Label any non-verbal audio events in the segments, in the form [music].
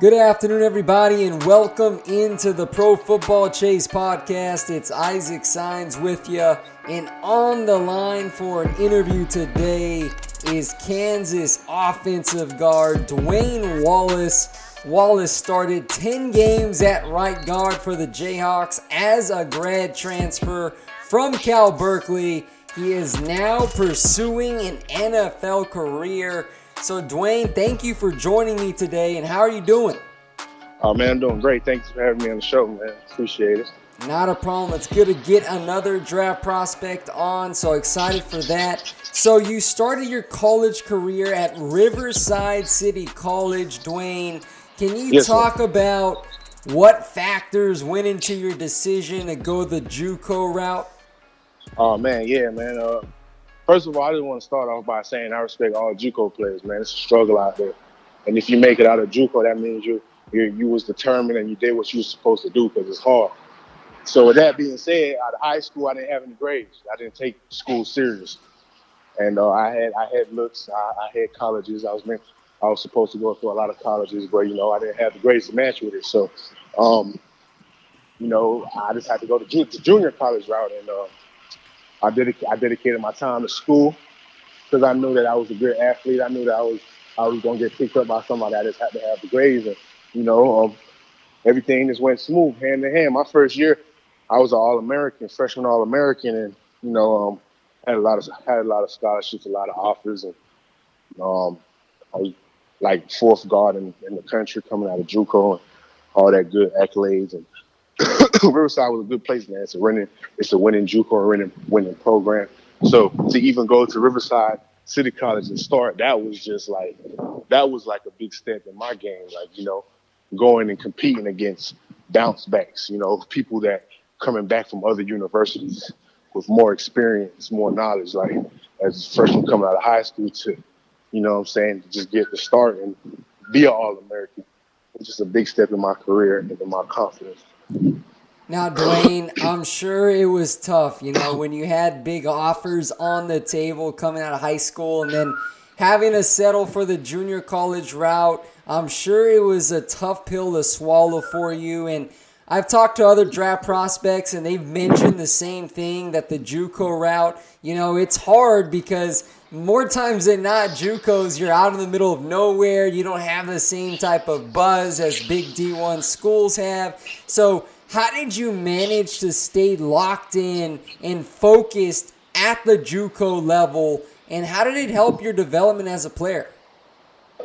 Good afternoon, everybody, and welcome into the Pro Football Chase podcast. It's Isaac Signs with you, and on the line for an interview today is Kansas offensive guard Dwayne Wallace. Wallace started 10 games at right guard for the Jayhawks as a grad transfer from Cal Berkeley. He is now pursuing an NFL career. So, Dwayne, thank you for joining me today. And how are you doing? Oh man, I'm doing great. Thanks for having me on the show, man. Appreciate it. Not a problem. It's good to get another draft prospect on. So excited for that. So you started your college career at Riverside City College, Dwayne. Can you Yes, sir. talk about what factors went into your decision to go the JUCO route? Oh man, yeah, man. Uh, first of all, I just want to start off by saying I respect all JUCO players, man. It's a struggle out there, and if you make it out of JUCO, that means you you you was determined and you did what you were supposed to do because it's hard. So with that being said, out of high school, I didn't have any grades. I didn't take school serious, and uh, I had I had looks. I, I had colleges. I was meant I was supposed to go to a lot of colleges, but you know I didn't have the grades to match with it. So, um, you know, I just had to go to, the junior college route, and uh, I dedic- I dedicated my time to school because I knew that I was a good athlete. I knew that I was I was gonna get picked up by somebody. I just had to have the grades, and you know, um, everything just went smooth, hand in hand. My first year, I was an All American, freshman All American, and you know, um, had a lot of had a lot of scholarships, a lot of offers, and um, I was like fourth guard in, in the country coming out of JUCO and all that good accolades. And [laughs] Riverside was a good place, man. It's a winning, it's a winning JUCO, a winning, winning program. So to even go to Riverside City College and start, that was just like, that was like a big step in my game. Like, you know, going and competing against bounce backs, you know, people that coming back from other universities with more experience, more knowledge, like as a freshman coming out of high school to, you know what I'm saying, to just get the start and be an All American. It's just a big step in my career and in my confidence. Now, Dwayne, I'm sure it was tough, you know, when you had big offers on the table coming out of high school and then having to settle for the junior college route. I'm sure it was a tough pill to swallow for you. And I've talked to other draft prospects and they've mentioned the same thing that the JUCO route, you know, it's hard because more times than not, JUCOs, you're out in the middle of nowhere. You don't have the same type of buzz as big D1 schools have. So, how did you manage to stay locked in and focused at the JUCO level? And how did it help your development as a player?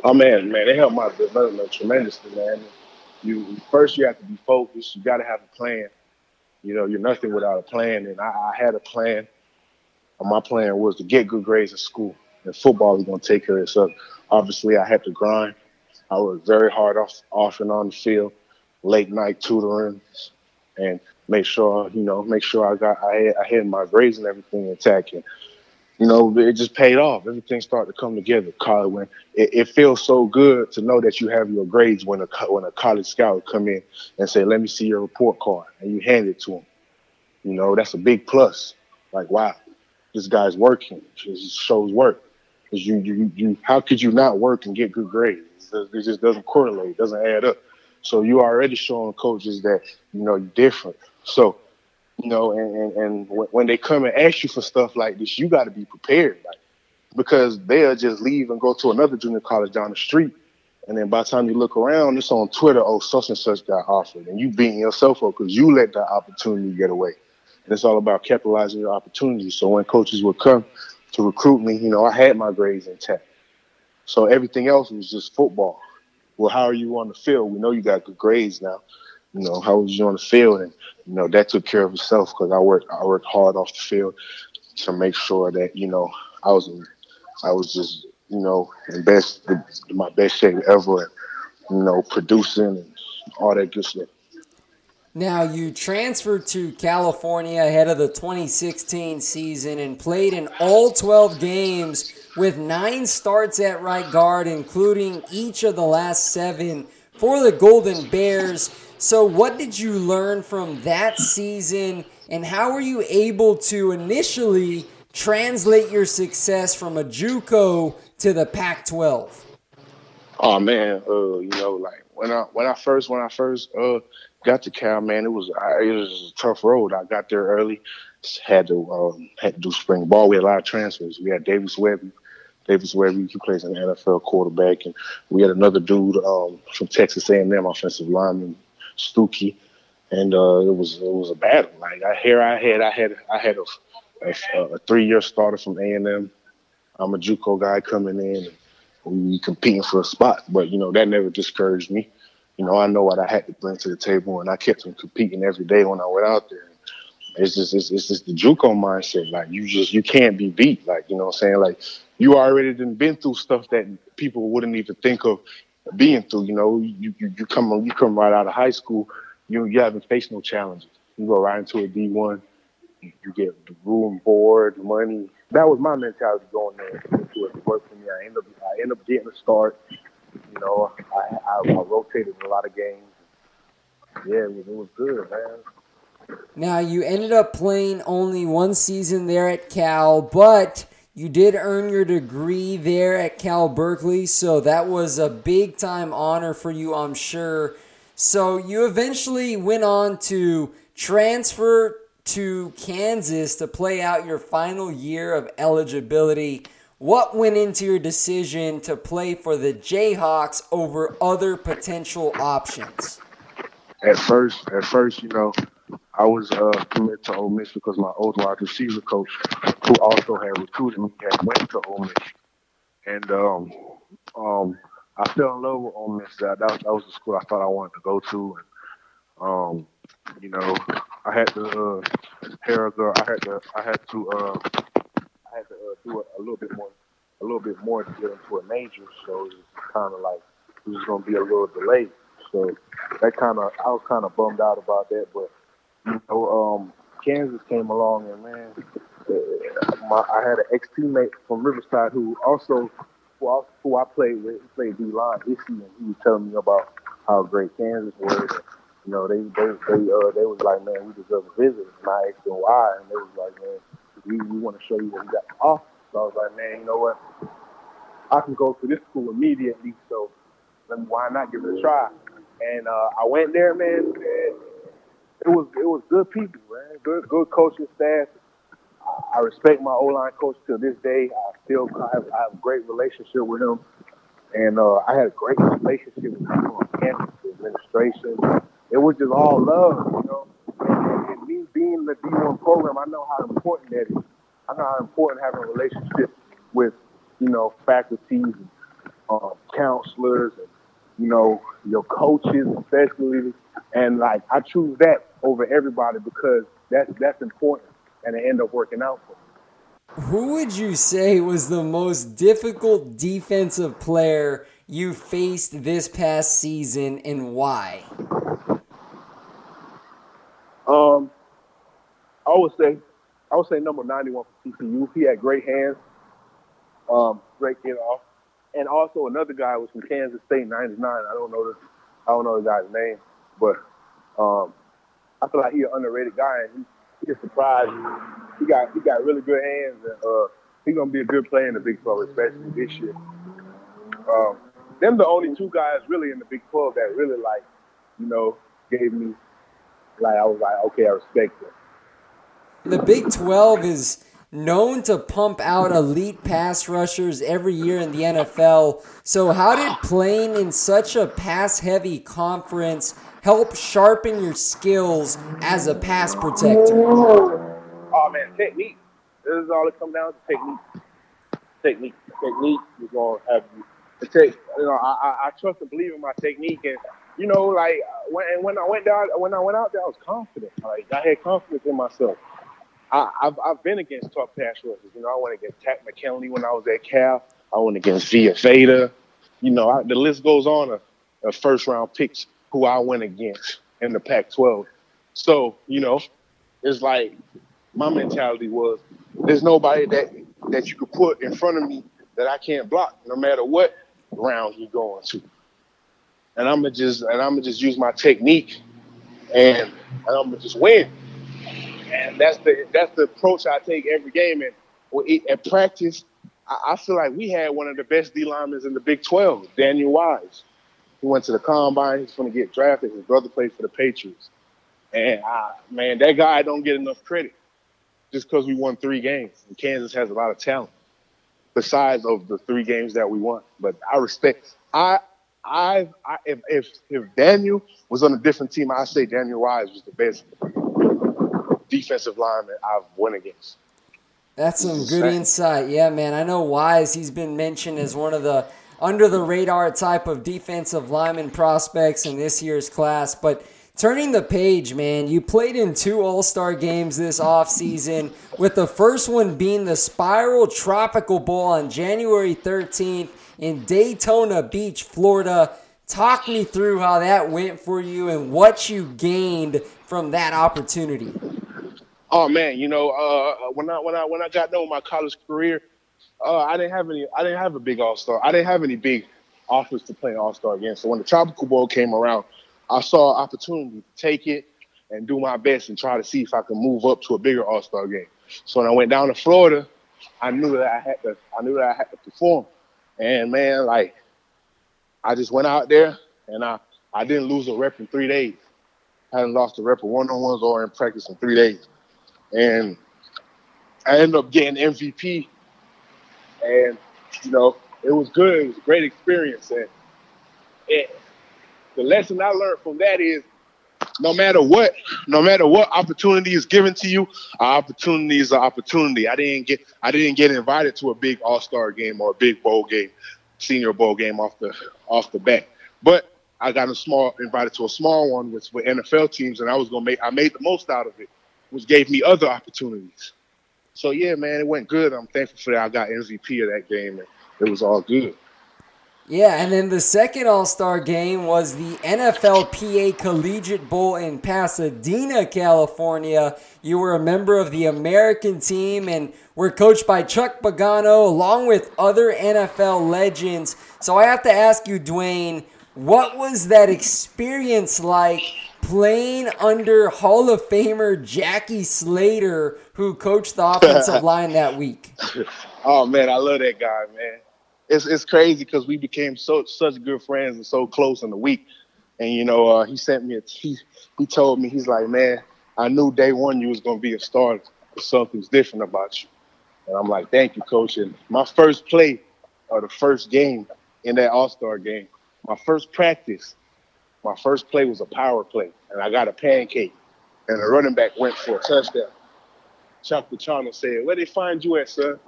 Oh man, man, it helped my development tremendously, man. You first you have to be focused. You got to have a plan. You know, you're nothing without a plan, and I, I had a plan. Uh, my plan was to get good grades in school, and football was going to take care of itself. Obviously, I had to grind. I worked very hard off, off and on the field, late night tutoring, and make sure you know, make sure I got I had, I had my grades and everything intact. And you know, it just paid off. Everything started to come together. College, when it, it, feels so good to know that you have your grades when a when a college scout come in and say, "Let me see your report card," and you hand it to him You know, that's a big plus. Like, wow, this guy's working. It shows work. Because you, you, you, how could you not work and get good grades? It just doesn't correlate. It doesn't add up. So you already showing coaches that you know you're different. So you know, and, and, and when they come and ask you for stuff like this, you got to be prepared, like, because they'll just leave and go to another junior college down the street. And then by the time you look around, it's on Twitter, oh, such and such got offered. And you beating yourself up because you let that opportunity get away. And it's all about capitalizing your opportunities. So when coaches would come to recruit me, you know, I had my grades intact. So everything else was just football. Well, how are you on the field? We know you got good grades now you know, how was you on the field? And, you know, that took care of itself because I worked, I worked hard off the field to make sure that, you know, I was, I was just, you know, in best, my best shape ever, and, you know, producing and all that good stuff. Now, you transferred to California ahead of the 2016 season and played in all 12 games with nine starts at right guard, including each of the last seven for the Golden Bears. So, what did you learn from that season, and how were you able to initially translate your success from a JUCO to the Pac-12? Oh man, uh, you know, like when I when I first when I first uh, got to Cal, man, it was it was a tough road. I got there early, had to um, had to do spring ball. We had a lot of transfers. We had Davis Webb, Davis Webb, he plays an NFL quarterback, and we had another dude um, from Texas A&M, offensive lineman, Stuckey, and uh, it was it was a battle. Like I here I had I had I had a, a, a three year starter from A and M. I'm a JUCO guy coming in, and we competing for a spot. But you know that never discouraged me. You know I know what I had to bring to the table, and I kept on competing every day when I went out there. It's just it's, it's just the JUCO mindset. Like you just you can't be beat. Like you know what I'm saying. Like you already been through stuff that people wouldn't even think of being through. You know, you, you, you come you come right out of high school, you you haven't faced no challenges. You go right into a D one, you, you get the room, board, money. That was my mentality going there it. Worked for me. I end up I end up getting a start. You know, I, I, I rotated in a lot of games. Yeah, it was, it was good, man. Now you ended up playing only one season there at Cal, but you did earn your degree there at Cal Berkeley, so that was a big time honor for you, I'm sure. So you eventually went on to transfer to Kansas to play out your final year of eligibility. What went into your decision to play for the Jayhawks over other potential options? At first, at first, you know, I was uh, committed to Ole Miss because my old wide receiver coach, who also had recruited me, had went to Ole Miss, and um, um, I fell in love with Ole Miss. That, that, that was the school I thought I wanted to go to, and um, you know, I had to uh, hair girl. I had to, I had to, uh, Do a, a little bit more, a little bit more to get into a major. So it was kind of like it was to be a little delayed. So that kind of, I was kind of bummed out about that, but you know, um, Kansas came along and man, my, I had an ex teammate from Riverside who also who, I, played with, he played D line Issy, and he was telling me about how great Kansas was. You know, they they they uh, they was like, man, we deserve a visit. And I asked them why, and they was like, man, we, we want to show you what we got to offer. So I was like, man, you know what? I can go to this school immediately, so why not give it a try? And uh, I went there, man. And, it was it was good people, man. Good good coaching staff. I respect my O line coach to this day. I still have, I have a great relationship with him, and uh, I had a great relationship with people on campus, administration. It was just all love, you know. And, and me being the D1 program, I know how important that is. I know how important having a relationship with, you know, faculties and um, counselors, and you know your coaches especially, and like I choose that over everybody because that's that's important, and it end up working out for me. Who would you say was the most difficult defensive player you faced this past season, and why? Um, I would say, I would say number ninety-one for TCU. He had great hands, um, great get off, and also another guy was from Kansas State, ninety-nine. I don't know the, I don't know the guy's name, but um, I feel like he's an underrated guy, and he, he's surprised. He got he got really good hands, and uh, he's gonna be a good player in the Big 12, especially this year. Um, them the only two guys really in the Big 12 that really like, you know, gave me like I was like, okay, I respect it. The Big 12 is known to pump out elite pass rushers every year in the NFL. So, how did playing in such a pass heavy conference help sharpen your skills as a pass protector? Oh, man, technique. This is all it comes down to technique. Technique. Technique is going to have you. The tech, you know, I, I, trust and believe in my technique. And, you know, like, when, when I went down, when I went out there, I was confident. Like, I had confidence in myself. I, have I've been against top pass rushers. You know, I went against Takk McKinley when I was at Cal. I went against Vita Vea. You know, I, the list goes on of, of first round picks who I went against in the Pac-12. So, you know, it's like my mentality was there's nobody that that you could put in front of me that I can't block, no matter what round he's going to. And I'm gonna just and I'm gonna just use my technique, and, and I'm gonna just win. And that's the that's the approach I take every game. And at practice, I, feel like we had one of the best D linemen in the Big 12, Daniel Wise. He went to the combine. He's going to get drafted. His brother played for the Patriots. And I, man, that guy don't get enough credit just because we won three games. And Kansas has a lot of talent besides of the three games that we won. But I respect. I, I, I if, if if Daniel was on a different team, I say Daniel Wise was the best defensive lineman I've won against. That's some good insight. Yeah, man. I know Wise, he's been mentioned as one of the under the radar type of defensive lineman prospects in this year's class. But turning the page, man, you played in two All Star games this offseason, with the first one being the Spiral Tropical Bowl on January 13th in Daytona Beach, Florida. Talk me through how that went for you and what you gained from that opportunity. Oh man, you know, uh, when I when I when I got done with my college career, uh, I didn't have any. I didn't have a big All Star. I didn't have any big offers to play All Star against. So when the Tropical Bowl came around, I saw an opportunity to take it and do my best and try to see if I could move up to a bigger All Star game. So when I went down to Florida, I knew that I had to. I knew that I had to perform. And man, like, I just went out there and I I didn't lose a rep in three days. I hadn't lost a rep of one on ones or in practice in three days and I ended up getting MVP. And you know, it was good. It was a great experience, and it, the lesson I learned from that is, no matter what, no matter what opportunity is given to you, an opportunity is an opportunity. I didn't get, I didn't get invited to a big All Star game or a big bowl game, Senior Bowl game off the off the bat, but I got a small invited to a small one with, with NFL teams, and I was gonna make, I made the most out of it which gave me other opportunities. So yeah, man, it went good. I'm thankful for that. I got MVP of that game, and it was all good. Yeah, and then the second All Star game was the NFLPA Collegiate Bowl in Pasadena, California. You were a member of the American team and were coached by Chuck Pagano along with other NFL legends. So I have to ask you, Dwayne, what was that experience like playing under Hall of Famer Jackie Slater, who coached the offensive [laughs] line that week. Oh man, I love that guy, man. It's it's crazy because we became so such good friends and so close in the week. And you know, uh, he sent me a he he told me he's like, man, I knew day one you was gonna be a star. Something's different about you. And I'm like, thank you, coach. And my first play or the first game in that All Star game, my first practice, my first play was a power play, and I got a pancake, and the running back went for a touchdown. Chuck Pagano said, "Where they find you at, son?"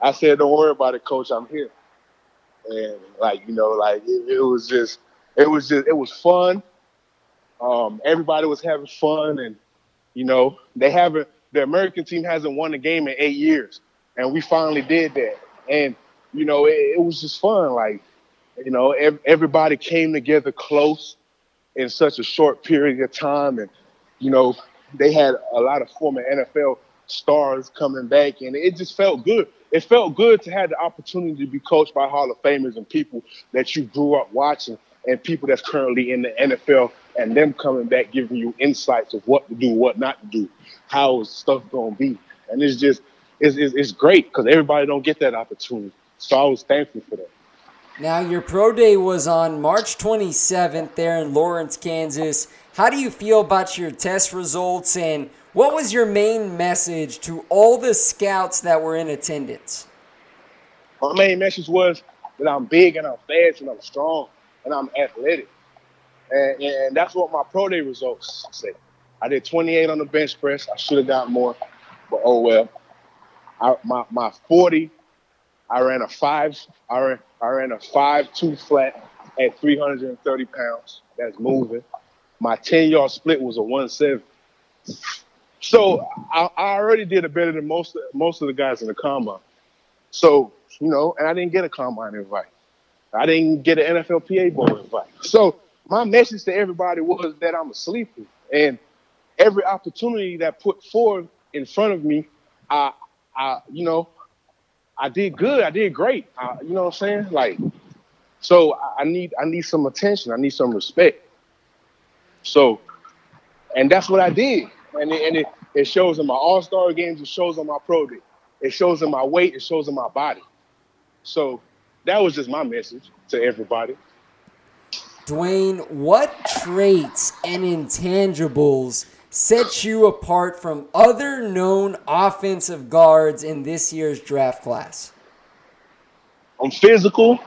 I said, "Don't worry about it, coach. I'm here." and like you know, like it, it was just, it was just, it was fun. Um, everybody was having fun, and you know, they haven't. The American team hasn't won a game in eight years, and we finally did that. And you know, it, it was just fun. Like, you know, ev- everybody came together close in such a short period of time, and you know, they had a lot of former NFL stars coming back, and it just felt good. It felt good to have the opportunity to be coached by Hall of Famers and people that you grew up watching, and people that's currently in the NFL, and them coming back giving you insights of what to do, what not to do, how is stuff gonna be, and it's just it's, it's, it's great because everybody don't get that opportunity. So I was thankful for that. Now, your pro day was on March 27th there in Lawrence, Kansas. How do you feel about your test results and what was your main message to all the scouts that were in attendance? My main message was that I'm big and I'm fast and I'm strong and I'm athletic. And, and that's what my pro day results say. I did 28 on the bench press. I should have got more, but oh well. I, my, my 40, I ran a five, I ran, I ran a five two flat at 330 pounds. That's moving. My 10 yard split was a one seven. So I, I already did it better than most most of the guys in the combine. So you know, and I didn't get a combine invite. I didn't get an NFLPA bowl invite. So my message to everybody was that I'm a sleeper, and every opportunity that put forward in front of me, I, I, you know, I did good. I did great. I, you know what I'm saying? Like, so I need I need some attention. I need some respect. So, and that's what I did. And it, and it, it shows in my All Star games. It shows on my pro day. It shows in my weight. It shows in my body. So that was just my message to everybody. Dwayne, what traits and intangibles set you apart from other known offensive guards in this year's draft class? I'm physical.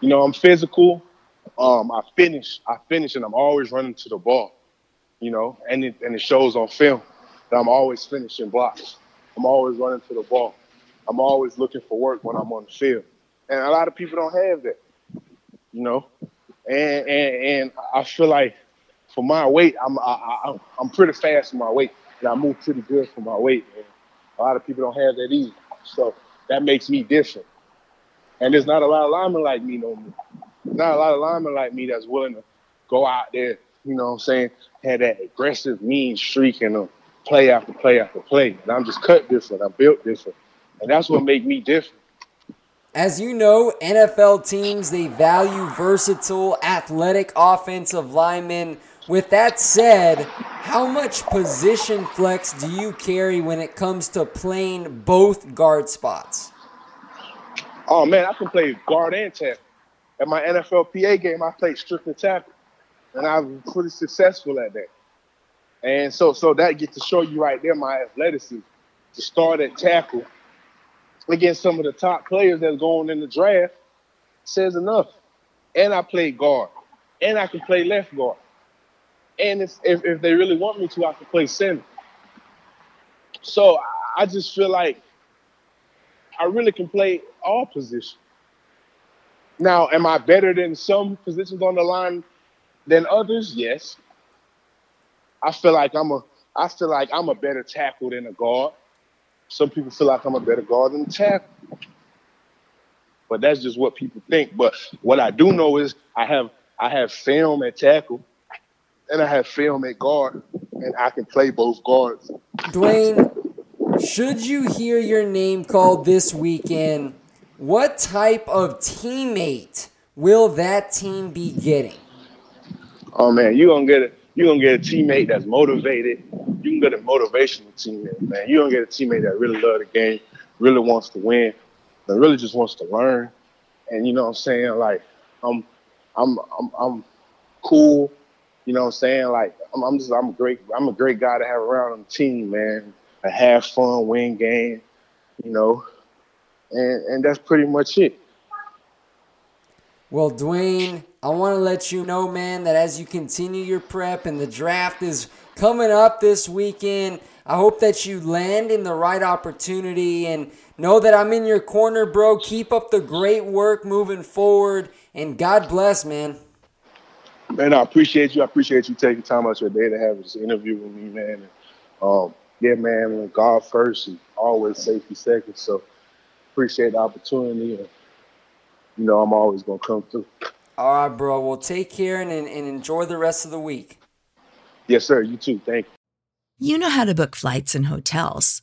You know, I'm physical. Um, I finish. I finish, and I'm always running to the ball. You know, and it and it shows on film that I'm always finishing blocks. I'm always running to the ball. I'm always looking for work when I'm on the field, and a lot of people don't have that. You know, and and, and I feel like for my weight, I'm I, I'm pretty fast for my weight, and I move pretty good for my weight. And a lot of people don't have that either, so that makes me different. And there's not a lot of linemen like me no more. Not a lot of linemen like me that's willing to go out there, you know what I'm saying, had that aggressive, mean streak and uh, play after play after play. And I'm just cut different. I'm built different. And that's what make me different. As you know, NFL teams they value versatile, athletic offensive linemen. With that said, how much position flex do you carry when it comes to playing both guard spots? Oh man, I can play guard and tackle. At my NFLPA game, I played strictly tackle, and I was pretty successful at that. And so, so that gets to show you right there my athleticism to start at tackle against some of the top players that's going in the draft says enough. And I play guard, and I can play left guard, and if, if they really want me to, I can play center. So I just feel like I really can play all positions. Now, am I better than some positions on the line than others? Yes. I feel like I'm a I feel like I'm a better tackle than a guard. Some people feel like I'm a better guard than a tackle. But that's just what people think. But what I do know is I have I have film at tackle and I have film at guard and I can play both guards. Dwayne, should you hear your name called this weekend, what type of teammate will that team be getting? Oh man, you're gonna get it. You're gonna get a teammate that's motivated. You can get a motivational teammate, man. You're gonna get a teammate that really love the game, really wants to win, and really just wants to learn. And you know what I'm saying? Like, I'm I'm I'm I'm cool. You know what I'm saying? Like, I'm, I'm just I'm a great I'm a great guy to have around on the team, man. To have fun, win game, you know, and and that's pretty much it. Well, Dwayne, I want to let you know, man, that as you continue your prep and the draft is coming up this weekend, I hope that you land in the right opportunity and know that I'm in your corner, bro. Keep up the great work moving forward, and God bless, man. Man, I appreciate you. I appreciate you taking time out your day to have this interview with me, man. And, um, yeah, man, God first and always safety second. So appreciate the opportunity. And, you know, I'm always going to come through. All right, bro. Well, take care and, and enjoy the rest of the week. Yes, sir. You too. Thank you. You know how to book flights and hotels.